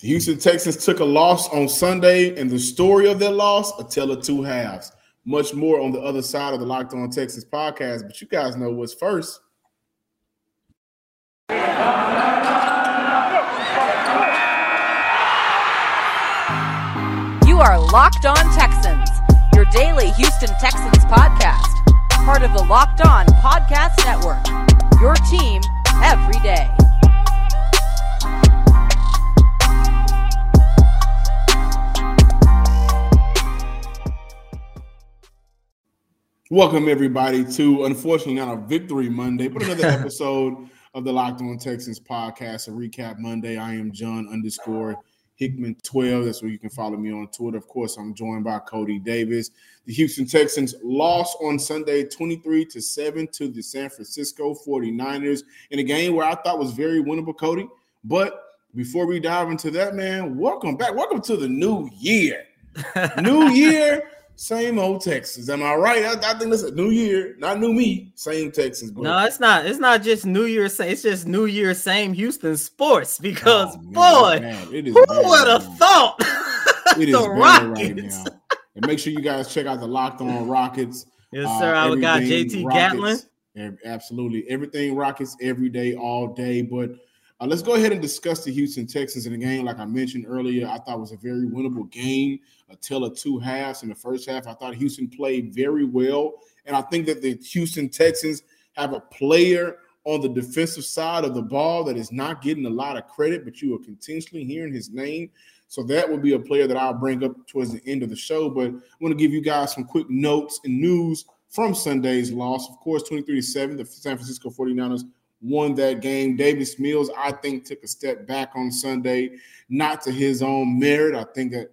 The Houston Texans took a loss on Sunday, and the story of their loss, a tale of two halves. Much more on the other side of the Locked On Texans podcast, but you guys know what's first. You are Locked On Texans, your daily Houston Texans podcast, part of the Locked On Podcast Network. Your team every day. Welcome everybody to unfortunately not a victory Monday, but another episode of the Locked On Texans podcast, a recap Monday. I am John underscore Hickman 12. That's where you can follow me on Twitter. Of course, I'm joined by Cody Davis. The Houston Texans lost on Sunday 23 to 7 to the San Francisco 49ers in a game where I thought was very winnable, Cody. But before we dive into that, man, welcome back. Welcome to the new year. new year same old Texas. Am I right? I, I think that's a new year, not new me. Same Texas. But. No, it's not. It's not just New Year. It's just New Year. Same Houston sports. Because oh, boy, who would have thought it is the Rockets? Right now. And make sure you guys check out the Locked On Rockets. Yes, sir. Uh, I got JT Rockets, Gatlin. Absolutely, everything Rockets every day, all day. But uh, let's go ahead and discuss the Houston Texans in the game. Like I mentioned earlier, I thought was a very winnable game a until a two halves. In the first half, I thought Houston played very well. And I think that the Houston Texans have a player on the defensive side of the ball that is not getting a lot of credit, but you are continuously hearing his name. So that will be a player that I'll bring up towards the end of the show. But I want to give you guys some quick notes and news from Sunday's loss. Of course, 23 to 7, the San Francisco 49ers won that game. Davis Mills, I think, took a step back on Sunday, not to his own merit. I think that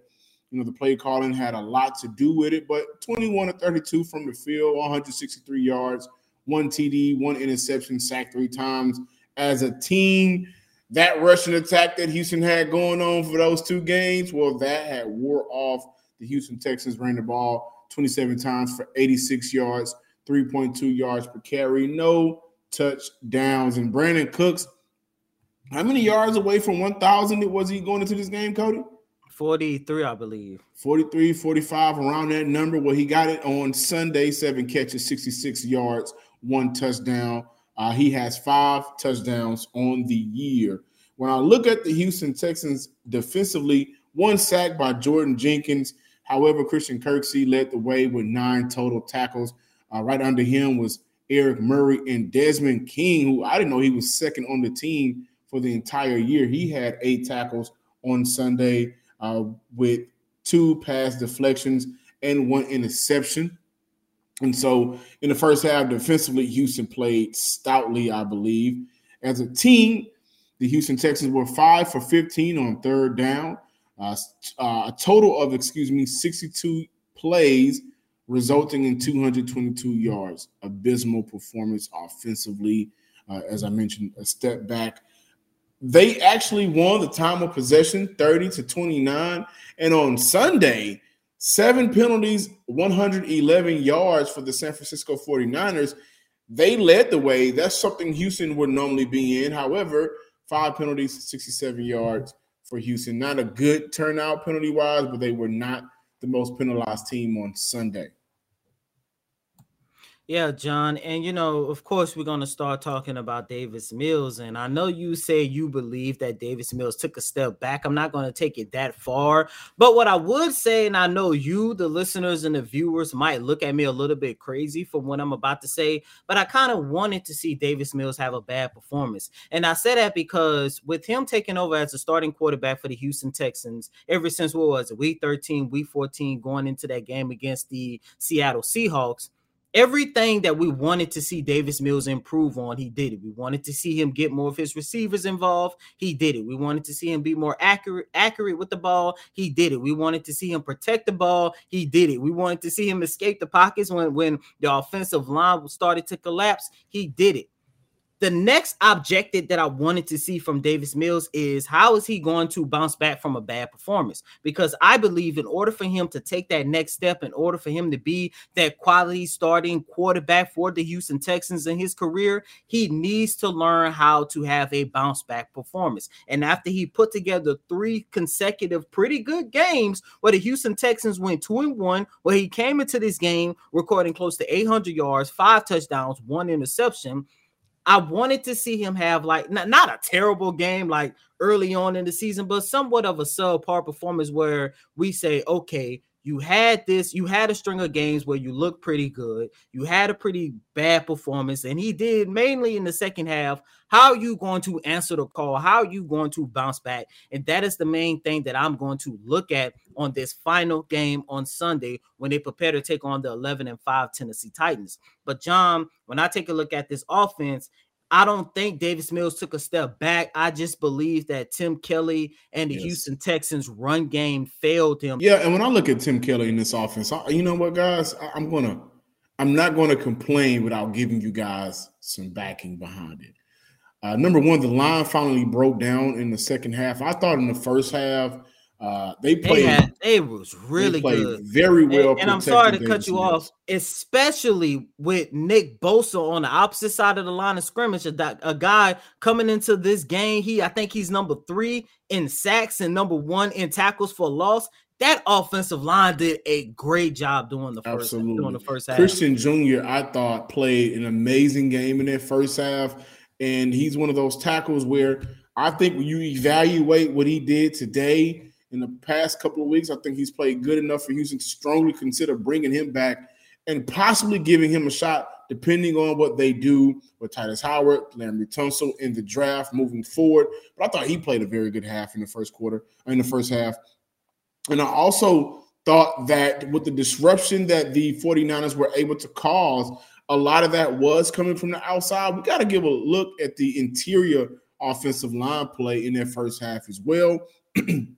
you know the play calling had a lot to do with it, but 21 to 32 from the field, 163 yards, one TD, one interception, sacked three times. As a team, that rushing attack that Houston had going on for those two games, well, that had wore off. The Houston Texans ran the ball 27 times for 86 yards, 3.2 yards per carry. No touchdowns. And Brandin Cooks, how many yards away from 1,000 was he going into this game, Cody? 43, I believe. 43, 45, around that number. Well, he got it on Sunday, seven catches, 66 yards, one touchdown. Uh, he has five touchdowns on the year. When I look at the Houston Texans defensively, one sack by Jordan Jenkins. However, Christian Kirksey led the way with nine total tackles. Uh, right under him was Eric Murray and Desmond King, who I didn't know he was second on the team for the entire year. He had eight tackles on Sunday uh, with two pass deflections and one interception. And so in the first half, defensively, Houston played stoutly, I believe. As a team, the Houston Texans were five for 15 on third down, uh, uh, a total of, excuse me, 62 plays resulting in 222 yards. Abysmal performance offensively. Uh, as I mentioned, a step back. They actually won the time of possession 30 to 29. And on Sunday, seven penalties, 111 yards for the San Francisco 49ers. They led the way. That's something Houston would normally be in. However, five penalties, 67 yards for Houston. Not a good turnout penalty wise, but they were not the most penalized team on Sunday. Yeah, John. And, you know, of course, we're going to start talking about Davis Mills. And I know you say you believe that Davis Mills took a step back. I'm not going to take it that far. But what I would say, and I know you, the listeners and the viewers, might look at me a little bit crazy for what I'm about to say, but I kind of wanted to see Davis Mills have a bad performance. And I say that because with him taking over as a starting quarterback for the Houston Texans, ever since what was it, week 13, week 14, going into that game against the Seattle Seahawks everything that we wanted to see Davis Mills improve on, he did it. We wanted to see him get more of his receivers involved. He did it. We wanted to see him be more accurate, accurate with the ball. He did it. We wanted to see him protect the ball. He did it. We wanted to see him escape the pockets when, when the offensive line started to collapse. He did it. The next objective that I wanted to see from Davis Mills is how is he going to bounce back from a bad performance? Because I believe in order for him to take that next step, in order for him to be that quality starting quarterback for the Houston Texans in his career, he needs to learn how to have a bounce back performance. And after he put together three consecutive pretty good games where the Houston Texans went two and one, where he came into this game recording close to 800 yards, five touchdowns, one interception I wanted to see him have like not, not a terrible game like early on in the season, but somewhat of a subpar performance where we say, okay, you had this, you had a string of games where you looked pretty good, you had a pretty bad performance, and he did mainly in the second half. How are you going to answer the call? How are you going to bounce back? And that is the main thing that I'm going to look at on this final game on Sunday when they prepare to take on the 11 and 5 Tennessee Titans. But John, when I take a look at this offense, I don't think Davis Mills took a step back. I just believe that Tim Kelly and the yes. Houston Texans run game failed him. Yeah, and when I look at Tim Kelly in this offense, I, you know what, guys, I, I'm gonna, I'm not going to complain without giving you guys some backing behind it. Uh, number one, the line finally broke down in the second half. I thought in the first half uh, they played. They, had, they was really they good, very well. And, and I'm sorry to cut you off, especially with Nick Bosa on the opposite side of the line of scrimmage. A, a guy coming into this game, he I think he's number three in sacks and number one in tackles for loss. That offensive line did a great job doing the first Absolutely. doing the first half. Christian Jr. I thought played an amazing game in that first half, and he's one of those tackles where I think when you evaluate what he did today in the past couple of weeks. I think he's played good enough for Houston to strongly consider bringing him back and possibly giving him a shot, depending on what they do with Tytus Howard, Laremy Tunsil in the draft moving forward. But I thought he played a very good half in the first quarter, in the first half. And I also thought that with the disruption that the 49ers were able to cause, a lot of that was coming from the outside. We got to give a look at the interior offensive line play in that first half as well.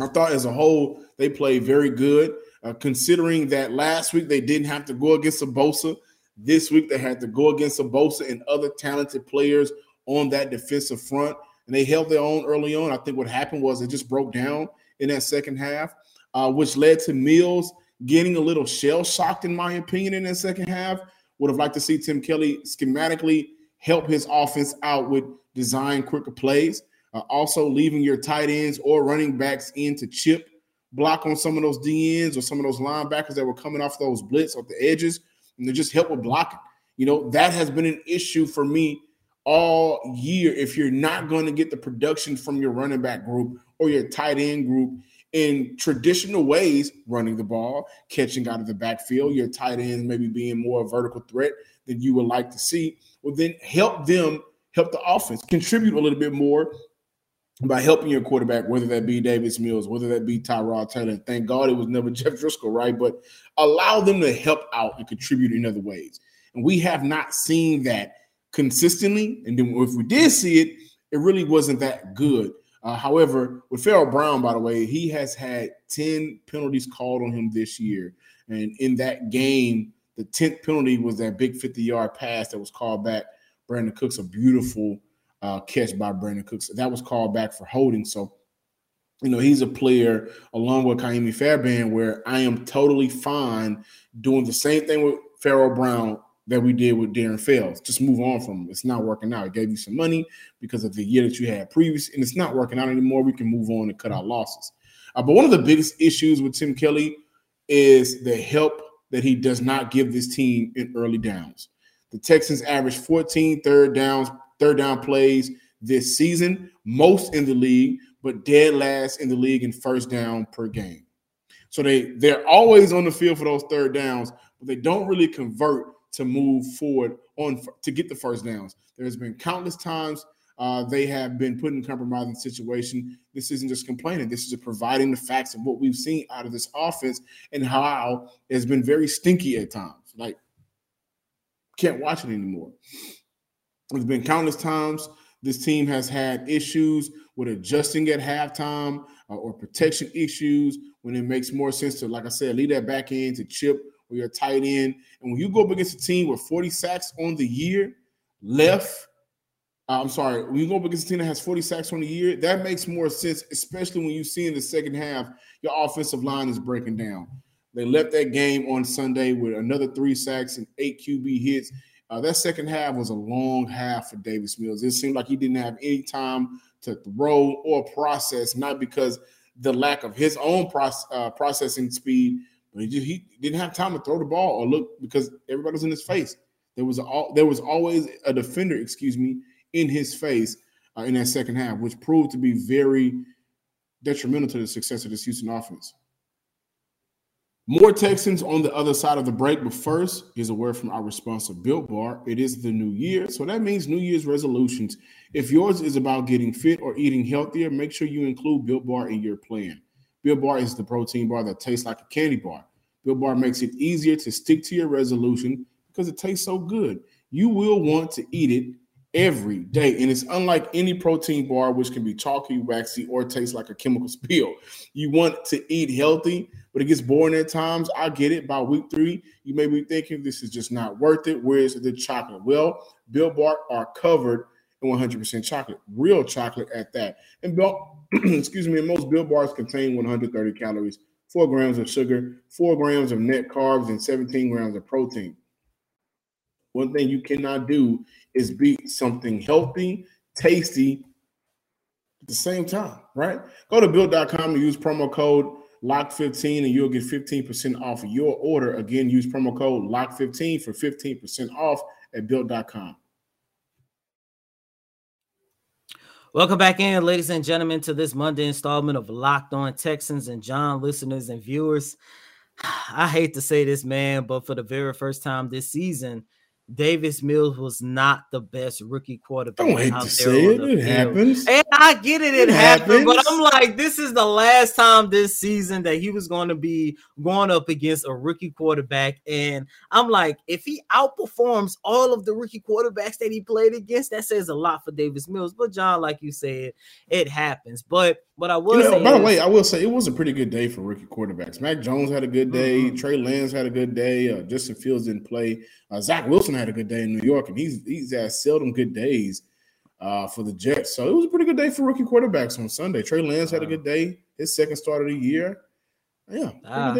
I thought as a whole they played very good. Uh, considering that last week they didn't have to go against a Bosa, this week they had to go against a Bosa and other talented players on that defensive front, and they held their own early on. I think what happened was it just broke down in that second half, uh, which led to Mills getting a little shell shocked, in my opinion, in that second half. Would have liked to see Tim Kelly schematically help his offense out with design quicker plays. Uh, also, leaving your tight ends or running backs in to chip block on some of those DNs or some of those linebackers that were coming off those blitz off the edges, and they just help with blocking. You know, that has been an issue for me all year. If you're not going to get the production from your running back group or your tight end group in traditional ways, running the ball, catching out of the backfield, your tight ends maybe being more a vertical threat than you would like to see, well, then help them help the offense contribute a little bit more by helping your quarterback, whether that be Davis Mills, whether that be Tyrod Taylor. Thank God it was never Jeff Driskel, right? But allow them to help out and contribute in other ways. And we have not seen that consistently. And then if we did see it, it really wasn't that good. Uh, however, with Pharaoh Brown, by the way, he has had 10 penalties called on him this year. And in that game, the 10th penalty was that big 50 yard pass that was called back. Brandin Cooks, a beautiful uh, catch by Brandin Cooks. That was called back for holding. So, you know, he's a player along with Kaimi Fairbairn where I am totally fine doing the same thing with Pharaoh Brown that we did with Darren Fells. Just move on from him. It's not working out. It gave you some money because of the year that you had previous, and it's not working out anymore. We can move on and cut our losses. Uh, but one of the biggest issues with Tim Kelly is the help that he does not give this team in early downs. The Texans average 14 third downs third down plays this season, most in the league, but dead last in the league in first down per game. So they they're always on the field for those third downs, but they don't really convert to move forward on to get the first downs. There's been countless times uh, they have been put in compromising situation. This isn't just complaining. This is providing the facts of what we've seen out of this offense and how it's been very stinky at times. Like can't watch it anymore. There's been countless times this team has had issues with adjusting at halftime uh, or protection issues when it makes more sense to, like I said, leave that back end to chip or your tight end. And when you go up against a team with 40 sacks on the year left Uh, I'm sorry, when you go up against a team that has 40 sacks on the year, that makes more sense, especially when you see in the second half your offensive line is breaking down. They left that game on Sunday with another three sacks and eight QB hits. Uh, that second half was a long half for Davis Mills. It seemed like he didn't have any time to throw or process, not because the lack of his own uh, processing speed, but he, just, he didn't have time to throw the ball or look because everybody was in his face. There was a, there was always a defender, excuse me, in his face uh, in that second half, which proved to be very detrimental to the success of this Houston offense. More Texans on the other side of the break, but first is a word from our sponsor, Built Bar. It is the new year, so that means New Year's resolutions. If yours is about getting fit or eating healthier, make sure you include Built Bar in your plan. Built Bar is the protein bar that tastes like a candy bar. Built Bar makes it easier to stick to your resolution because it tastes so good. You will want to eat it every day. And it's unlike any protein bar, which can be chalky, waxy, or taste like a chemical spill. You want to eat healthy, but it gets boring at times. I get it. By week three, you may be thinking this is just not worth it. Where's the chocolate? Well, Built Bar are covered in 100% chocolate, real chocolate at that. And Built, excuse me, most Built Bars contain 130 calories, four grams of sugar, four grams of net carbs, and 17 grams of protein. One thing you cannot do is be something healthy, tasty at the same time, right? Go to built.com and use promo code LOCK15 and you'll get 15% off your order. Again, use promo code LOCK15 for 15% off at built.com. Welcome back in, ladies and gentlemen, to this Monday installment of Locked On Texans and John listeners and viewers. I hate to say this, man, but for the very first time this season, Davis Mills was not the best rookie quarterback. Don't hate to say it. It happens. And I get it, it, it happened, but I'm like, this is the last time this season that he was going to be going up against a rookie quarterback. And I'm like, if he outperforms all of the rookie quarterbacks that he played against, that says a lot for Davis Mills. But John, like you said, it happens. But but I will you know, by the way, I will say it was a pretty good day for rookie quarterbacks. Mac Jones had a good day. Mm-hmm. Trey Lance had a good day. Uh, Justin Fields didn't play. Uh, Zach Wilson had a good day in New York, and he's he's had seldom good days uh, for the Jets. So it was a pretty good day for rookie quarterbacks on Sunday. Trey Lance had a good day. His second start of the year. Yeah, ah,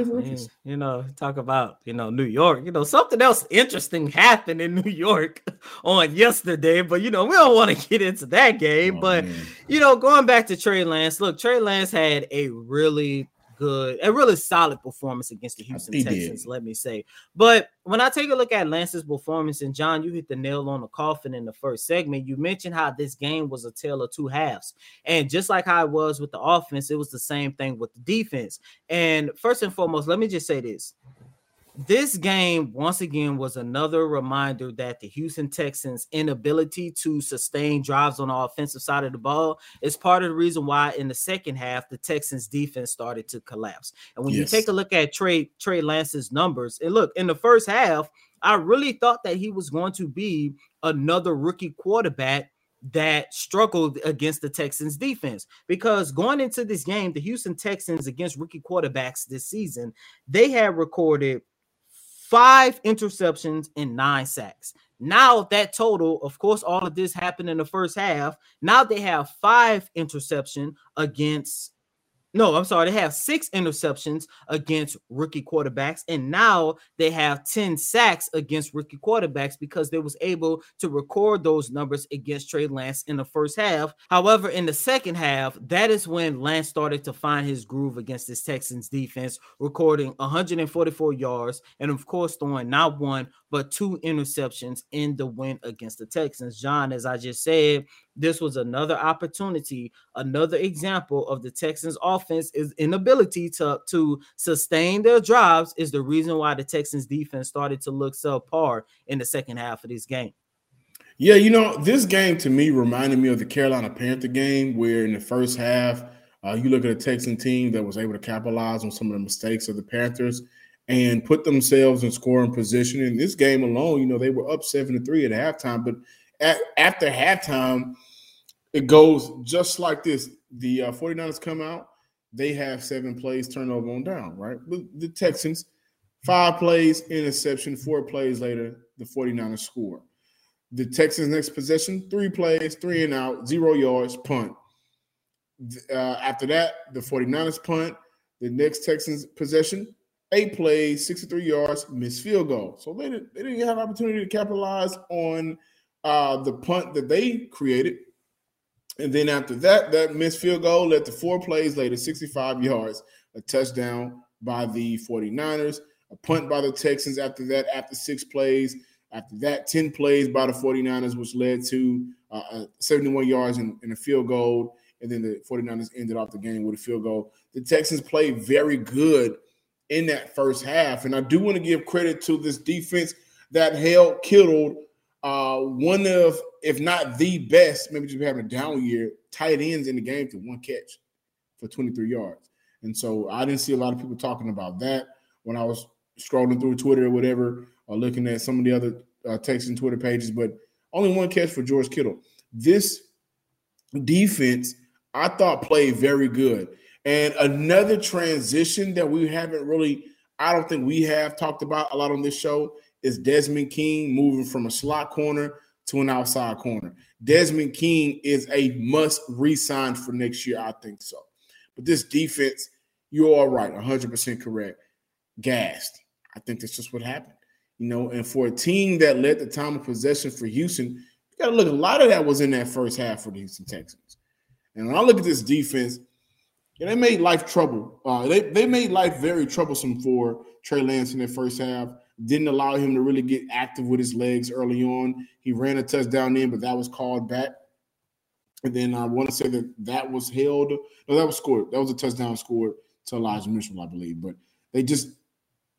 you know, talk about you know New York. You know, something else interesting happened in New York on yesterday, but you know we don't want to get into that game. Oh, but man. you know, going back to Trey Lance, look, Trey Lance had a really good, a really solid performance against the Houston Texans, did. let me say. But when I take a look at Lance's performance, and John, you hit the nail on the coffin in the first segment. You mentioned how this game was a tale of two halves. And just like how it was with the offense, it was the same thing with the defense. And first and foremost, let me just say this this game once again was another reminder that the Houston Texans inability to sustain drives on the offensive side of the ball is part of the reason why in the second half the Texans defense started to collapse. And when yes. you take a look at Trey Trey Lance's numbers, and look in the first half, I really thought that he was going to be another rookie quarterback that struggled against the Texans defense because going into this game, the Houston Texans against rookie quarterbacks this season, they had recorded five interceptions and nine sacks. Now that total, of course, all of this happened in the first half. Now they have five interception against no, I'm sorry. They have six interceptions against rookie quarterbacks, and now they have 10 sacks against rookie quarterbacks because they was able to record those numbers against Trey Lance in the first half. However, in the second half, that is when Lance started to find his groove against this Texans defense, recording 144 yards and, of course, throwing not one but two interceptions in the win against the Texans. John, as I just said, this was another opportunity, another example of the Texans offense is inability to, to sustain their drives is the reason why the Texans defense started to look subpar in the second half of this game. Yeah, you know, this game to me reminded me of the Carolina Panther game where in the first half, uh, you look at a Texan team that was able to capitalize on some of the mistakes of the Panthers and put themselves in scoring position. In this game alone, you know, they were up seven to three at halftime, but at, after halftime, it goes just like this. The uh, 49ers come out, they have seven plays turnover on down, right? The, Texans, five plays, interception, four plays later, the 49ers score. The Texans' next possession, three plays, three and out, zero yards, punt. Uh, after that, the 49ers punt. The next Texans possession, eight plays, 63 yards, missed field goal. So they, did, they didn't have an opportunity to capitalize on uh, the punt that they created. And then after that, that missed field goal led to four plays later, 65 yards, a touchdown by the 49ers, a punt by the Texans after that, after six plays. After that, 10 plays by the 49ers, which led to uh, uh 71 yards and, and a field goal. And then the 49ers ended off the game with a field goal. The Texans played very good in that first half. And I do want to give credit to this defense that held Kittle, uh, one of, if not the best, maybe just having a down year, tight ends in the game to one catch for 23 yards. And so I didn't see a lot of people talking about that when I was scrolling through Twitter or whatever, or looking at some of the other uh, text and Twitter pages, but only one catch for George Kittle. This defense, I thought, played very good. And another transition that we haven't really, I don't think we have talked about a lot on this show is Desmond King moving from a slot corner to an outside corner. Desmond King is a must resign for next year. I think so. But this defense, you're all right, 100% correct. Gassed. I think that's just what happened. You know, and for a team that led the time of possession for Houston, you got to look, a lot of that was in that first half for the Houston Texans. And when I look at this defense, yeah, they made life trouble. Uh, they they made life very troublesome for Trey Lance in the first half. Didn't allow him to really get active with his legs early on. He ran a touchdown in, but that was called back. And then I want to say that that was held. No, that was scored. That was a touchdown scored to Elijah Mitchell, I believe. But they just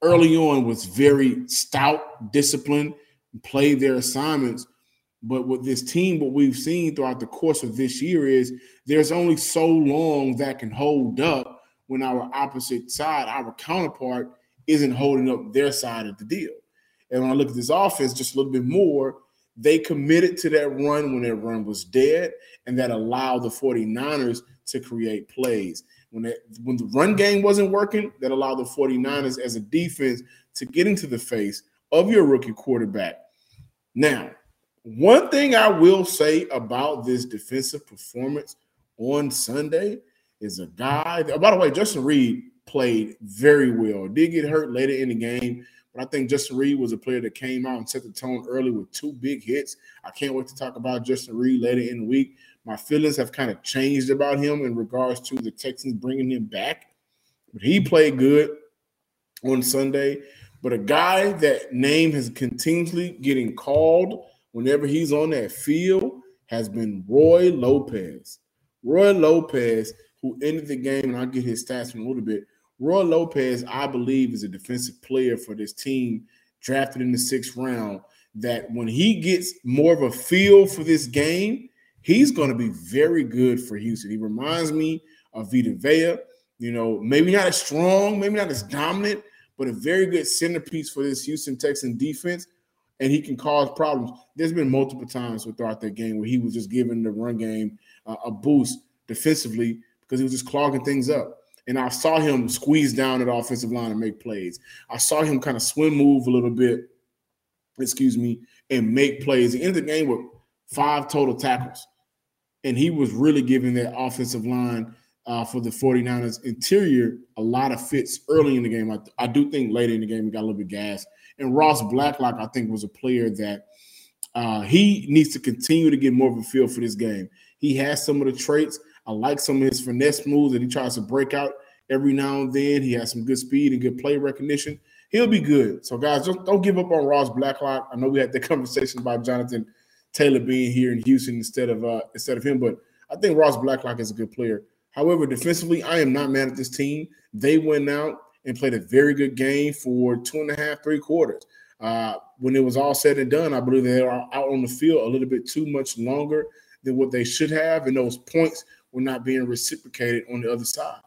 early on was very stout, disciplined, played their assignments. But with this team, what we've seen throughout the course of this year is there's only so long that can hold up when our opposite side, our counterpart, isn't holding up their side of the deal. And when I look at this offense just a little bit more, they committed to that run when their run was dead, and that allowed the 49ers to create plays. When, when the run game wasn't working, that allowed the 49ers as a defense to get into the face of your rookie quarterback. Now, one thing I will say about this defensive performance on Sunday is a guy. That, oh, by the way, Justin Reid played very well. Did get hurt later in the game, but I think Justin Reid was a player that came out and set the tone early with two big hits. I can't wait to talk about Justin Reid later in the week. My feelings have kind of changed about him in regards to the Texans bringing him back, but he played good on Sunday. But a guy that name has continually getting called whenever he's on that field has been Roy Lopez. Roy Lopez, who ended the game, and I'll get his stats in a little bit. Roy Lopez, I believe, is a defensive player for this team drafted in the sixth round. That when he gets more of a feel for this game, he's going to be very good for Houston. He reminds me of Vita Vea. You know, maybe not as strong, maybe not as dominant, but a very good centerpiece for this Houston Texan defense and he can cause problems. There's been multiple times throughout that game where he was just giving the run game uh, a boost defensively because he was just clogging things up. And I saw him squeeze down at offensive line and make plays. I saw him kind of swim move a little bit, excuse me, and make plays. He ended the game with five total tackles. And he was really giving that offensive line uh, for the 49ers interior a lot of fits early in the game. I, I do think later in the game he got a little bit gas and Ross Blacklock, I think, was a player that uh, he needs to continue to get more of a feel for this game. He has some of the traits. I like some of his finesse moves that he tries to break out every now and then. He has some good speed and good play recognition. He'll be good. So, guys, don't, don't give up on Ross Blacklock. I know we had the conversation about Jonathan Taylor being here in Houston instead of uh, instead of him, but I think Ross Blacklock is a good player. However, defensively, I am not mad at this team. They went out and played a very good game for two and a half, three quarters. Uh, when it was all said and done, I believe they are out on the field a little bit too much longer than what they should have, and those points were not being reciprocated on the other side.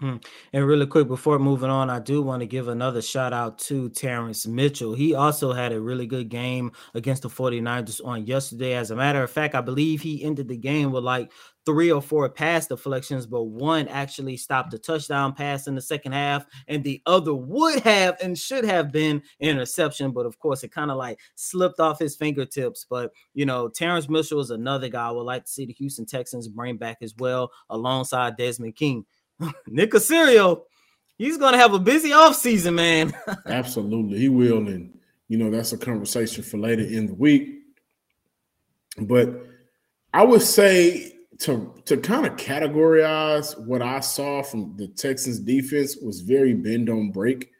Hmm. And really quick before moving on, I do want to give another shout out to Terrence Mitchell. He also had a really good game against the 49ers on yesterday. As a matter of fact, I believe he ended the game with like three or four pass deflections, but one actually stopped a touchdown pass in the second half, and the other would have and should have been interception. But of course, it kind of like slipped off his fingertips. But you know, Terrence Mitchell is another guy I would like to see the Houston Texans bring back as well, alongside Desmond King. Nick Caserio, he's gonna have a busy offseason, man. Absolutely, he will, and you know that's a conversation for later in the week. But I would say to to kind of categorize what I saw from the Texans defense was very bend on break.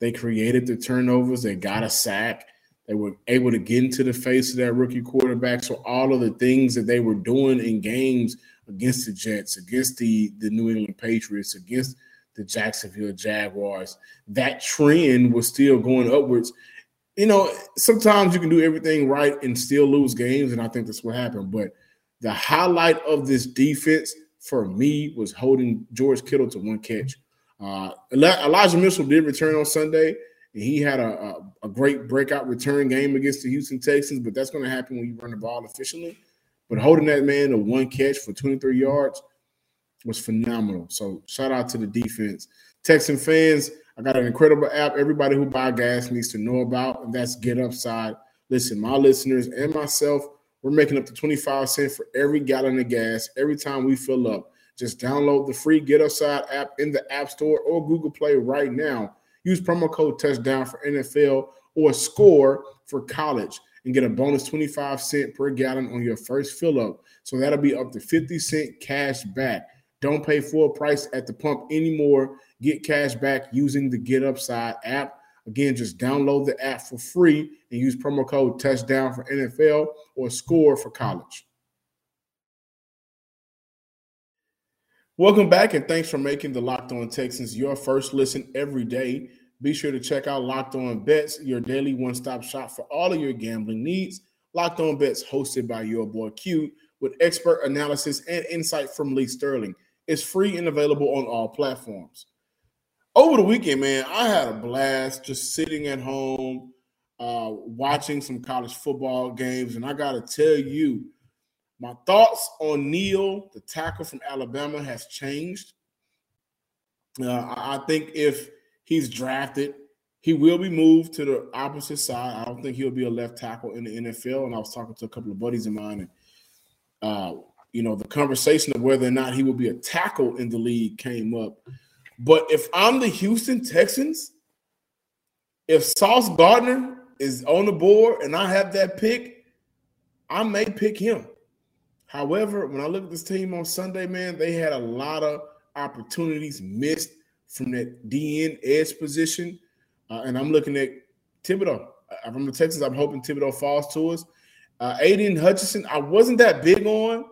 They created the turnovers, they got a sack, they were able to get into the face of that rookie quarterback. So all of the things that they were doing in games against the Jets, against the, the New England Patriots, against the Jacksonville Jaguars, that trend was still going upwards. You know, sometimes you can do everything right and still lose games, and I think that's what happened. But the highlight of this defense for me was holding George Kittle to one catch. Uh, Elijah Mitchell did return on Sunday, and he had a, a, a great breakout return game against the Houston Texans, but that's going to happen when you run the ball efficiently. But holding that man to one catch for 23 yards was phenomenal. So shout out to the defense. Texan fans, I got an incredible app everybody who buy gas needs to know about, and that's Get Upside. Listen, my listeners and myself, we're making up to 25 cents for every gallon of gas every time we fill up. Just download the free Get Upside app in the App Store or Google Play right now. Use promo code touchdown for NFL or score for college and get a bonus 25 cent per gallon on your first fill up. So that'll be up to 50 cent cash back. Don't pay full price at the pump anymore. Get cash back using the Get Upside app. Again, just download the app for free and use promo code touchdown for NFL or score for college. Welcome back and thanks for making the Locked On Texans your first listen every day. Be sure to check out Locked On Bets, your daily one stop shop for all of your gambling needs. Locked On Bets, hosted by your boy Q, with expert analysis and insight from Lee Sterling. It's free and available on all platforms. Over the weekend, man, I had a blast just sitting at home, uh, watching some college football games. And I got to tell you, my thoughts on Neal, the tackle from Alabama, has changed. Uh, I think if He's drafted. He will be moved to the opposite side. I don't think he'll be a left tackle in the NFL. And I was talking to a couple of buddies of mine, and uh, you know, the conversation of whether or not he will be a tackle in the league came up. But if I'm the Houston Texans, if Sauce Gardner is on the board and I have that pick, I may pick him. However, when I look at this team on Sunday, man, they had a lot of opportunities missed from that DN edge position. Uh, and I'm looking at Thibodeaux. Uh, from the Texans, I'm hoping Thibodeaux falls to us. Uh, Aidan Hutchinson, I wasn't that big on,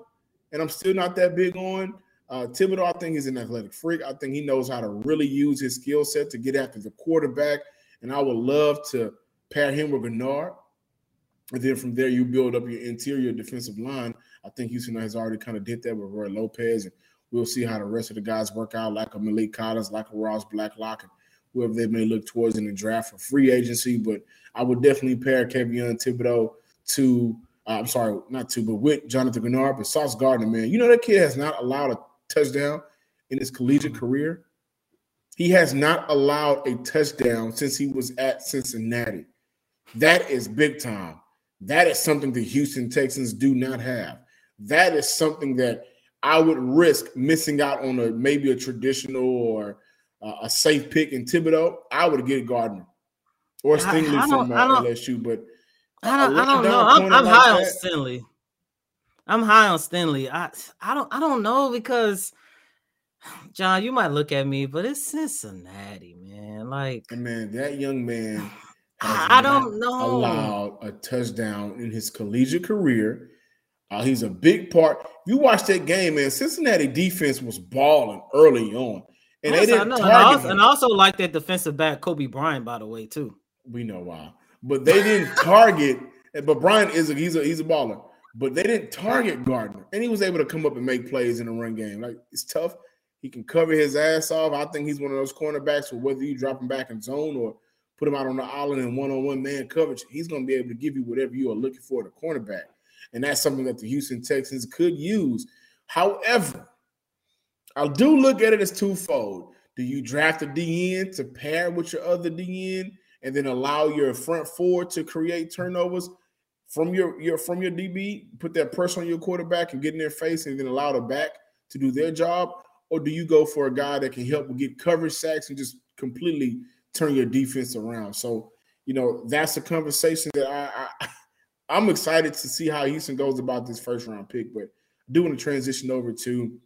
and I'm still not that big on. Uh, Thibodeaux, I think he's an athletic freak. I think he knows how to really use his skill set to get after the quarterback. And I would love to pair him with Greenard. And then from there, you build up your interior defensive line. I think Houston has already kind of did that with Roy Lopez and We'll see how the rest of the guys work out, like a Maliek Collins, like a Ross Blacklock, and whoever they may look towards in the draft for free agency. But I would definitely pair Kayvon Thibodeaux to, uh, I'm sorry, not to, but with Jonathan Greenard. But Sauce Gardner, man, you know that kid has not allowed a touchdown in his collegiate mm-hmm. career. He has not allowed a touchdown since he was at Cincinnati. That is big time. That is something the Houston Texans do not have. That is something that I would risk missing out on a maybe a traditional or uh, a safe pick in Thibodeaux. I would get Gardner or Stingley I, from uh, LSU, but I don't, I don't know. I'm, I'm like high that. on Stingley. I'm high on Stingley. I I don't I don't know because John, you might look at me, but it's Cincinnati, man. Like, man, that young man. I don't know. Allowed a touchdown in his collegiate career uh, he's a big part. You watch that game, man. Cincinnati defense was balling early on, and they didn't target and also, and also like that defensive back Coby Bryant, by the way, too. We know why, but they didn't target. But Bryant is a he's a he's a baller, but they didn't target Gardner, and he was able to come up and make plays in the run game. Like it's tough. He can cover his ass off. I think he's one of those cornerbacks where whether you drop him back in zone or put him out on the island in one-on-one man coverage, he's going to be able to give you whatever you are looking for at a cornerback. And that's something that the Houston Texans could use. However, I do look at it as twofold. Do you draft a DN to pair with your other DN and then allow your front four to create turnovers from your, your from your DB, put that pressure on your quarterback and get in their face and then allow the back to do their job? Or do you go for a guy that can help get coverage sacks and just completely turn your defense around? So, you know, that's a conversation that I, I I'm excited to see how Houston goes about this first round pick. But I do want to transition over to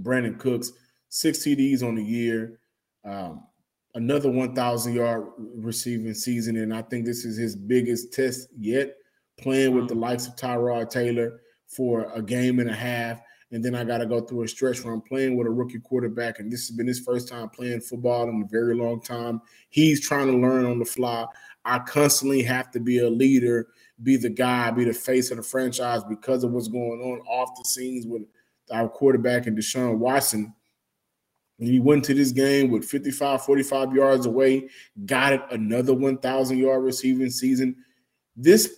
Brandin Cooks, six TDs on the year, um, another 1,000 yard receiving season. And I think this is his biggest test yet, playing with the likes of Tyrod Taylor for a game and a half. And then I got to go through a stretch where I'm playing with a rookie quarterback. And this has been his first time playing football in a very long time. He's trying to learn on the fly. I constantly have to be a leader, be the guy, be the face of the franchise because of what's going on off the scenes with our quarterback and Deshaun Watson. And he went to this game with 55, 45 yards away, got it another 1,000 yard receiving season. This,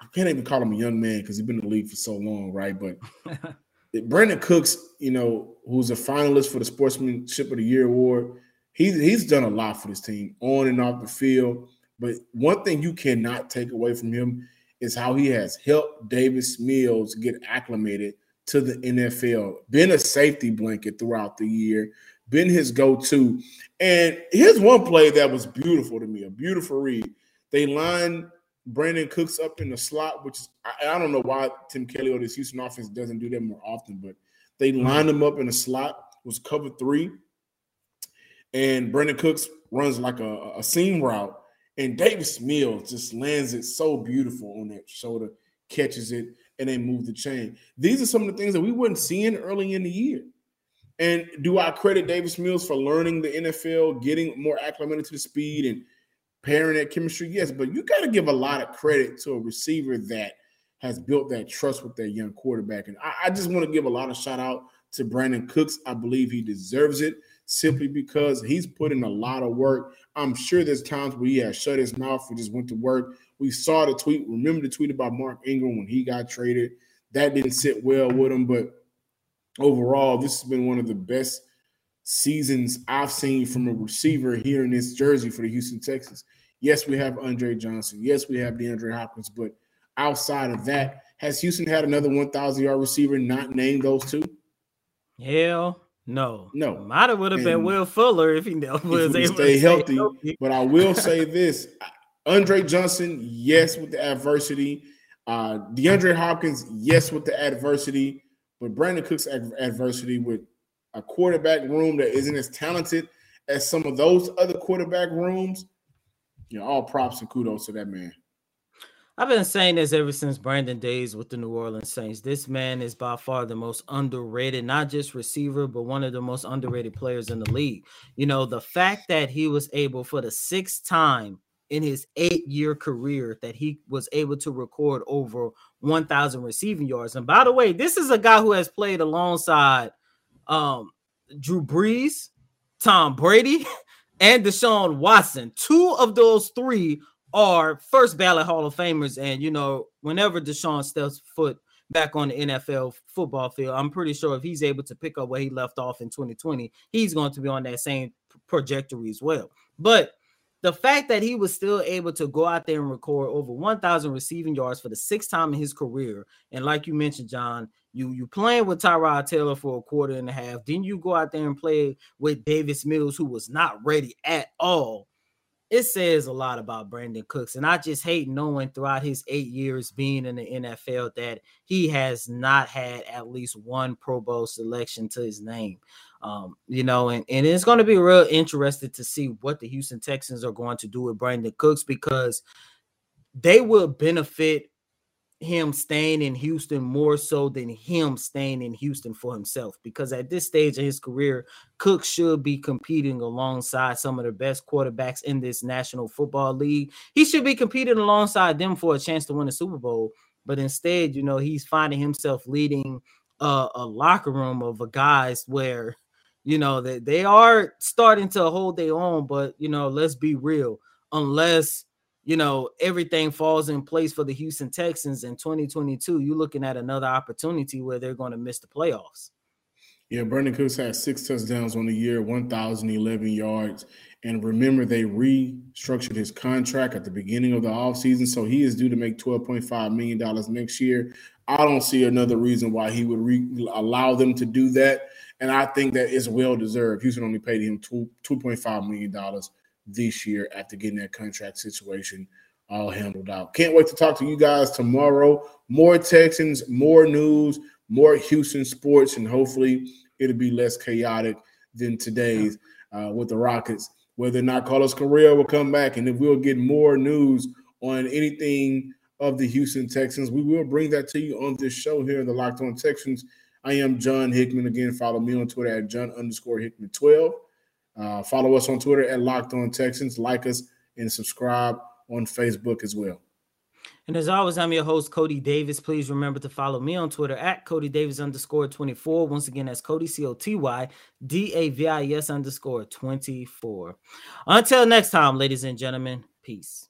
I can't even call him a young man because he's been in the league for so long, right? But Brandin Cooks, you know, who's a finalist for the Sportsmanship of the Year award, he's, he's done a lot for this team on and off the field. But one thing you cannot take away from him is how he has helped Davis Mills get acclimated to the NFL, been a safety blanket throughout the year, been his go-to. And here's one play that was beautiful to me, a beautiful read. They lined Brandin Cooks up in the slot, which is I, I don't know why Tim Kelly or this Houston offense doesn't do that more often, but they mm-hmm. lined him up in the slot, was cover three, and Brandin Cooks runs like a, a seam route, and Davis Mills just lands it so beautiful on that shoulder, catches it and they move the chain. These are some of the things that we weren't seeing early in the year. And do I credit Davis Mills for learning the NFL, getting more acclimated to the speed and pairing that chemistry? Yes, but you got to give a lot of credit to a receiver that has built that trust with that young quarterback. And I, I just want to give a lot of shout out to Brandin Cooks. I believe he deserves it simply because he's put in a lot of work. I'm sure there's times where he has shut his mouth and just went to work we saw the tweet. Remember the tweet about Mark Ingram when he got traded? That didn't sit well with him, but overall, this has been one of the best seasons I've seen from a receiver here in this jersey for the Houston Texans. Yes, we have Andre Johnson. Yes, we have DeAndre Hopkins, but outside of that, has Houston had another 1,000 yard receiver not named those two? Hell no. No. Might have would have been Will Fuller if he was able to stay healthy. healthy. But I will say this Andre Johnson, yes, with the adversity. Uh, DeAndre Hopkins, yes, with the adversity. But Brandin Cook's adversity with a quarterback room that isn't as talented as some of those other quarterback rooms, you know, all props and kudos to that man. I've been saying this ever since Brandin days with the New Orleans Saints. This man is by far the most underrated, not just receiver, but one of the most underrated players in the league. You know, the fact that he was able for the sixth time in his eight year career that he was able to record over 1,000 receiving yards. And by the way, this is a guy who has played alongside um, Drew Brees, Tom Brady, and Deshaun Watson. Two of those three are first ballot Hall of Famers. And, you know, whenever Deshaun steps foot back on the NFL football field, I'm pretty sure if he's able to pick up where he left off in 2020, he's going to be on that same trajectory as well. But the fact that he was still able to go out there and record over 1,000 receiving yards for the sixth time in his career, and like you mentioned, John, you you playing with Tyrod Taylor for a quarter and a half, then you go out there and play with Davis Mills, who was not ready at all. It says a lot about Brandin Cooks, and I just hate knowing throughout his eight years being in the NFL that he has not had at least one Pro Bowl selection to his name. Um, you know, and, and it's going to be real interesting to see what the Houston Texans are going to do with Brandin Cooks because they will benefit him staying in Houston more so than him staying in Houston for himself. Because at this stage of his career, Cook should be competing alongside some of the best quarterbacks in this National Football League. He should be competing alongside them for a chance to win a Super Bowl. But instead, you know, he's finding himself leading a, a locker room of a guys where you know that they, they are starting to hold their own, but you know, let's be real, unless you know everything falls in place for the Houston Texans in 2022, you're looking at another opportunity where they're going to miss the playoffs. Yeah, Brandin Cooks had six touchdowns on the year, 1,011 yards. And remember, they restructured his contract at the beginning of the offseason. So he is due to make $12.5 million next year. I don't see another reason why he would re- allow them to do that. And I think that is well deserved. Houston only paid him two, $2.5 million this year after getting that contract situation all handled out. Can't wait to talk to you guys tomorrow. More Texans, more news more Houston sports, and hopefully it'll be less chaotic than today's uh, with the Rockets. Whether or not Carlos Correa will come back, and if we'll get more news on anything of the Houston Texans, we will bring that to you on this show here in the Locked On Texans. I am John Hickman. Again, follow me on Twitter at John underscore Hickman 12. Uh, follow us on Twitter at Locked On Texans. Like us and subscribe on Facebook as well. And as always, I'm your host, Coty Davis. Please remember to follow me on Twitter at Coty Davis underscore 24. Once again, that's Coty, C O T Y D A V I S underscore 24. Until next time, ladies and gentlemen, peace.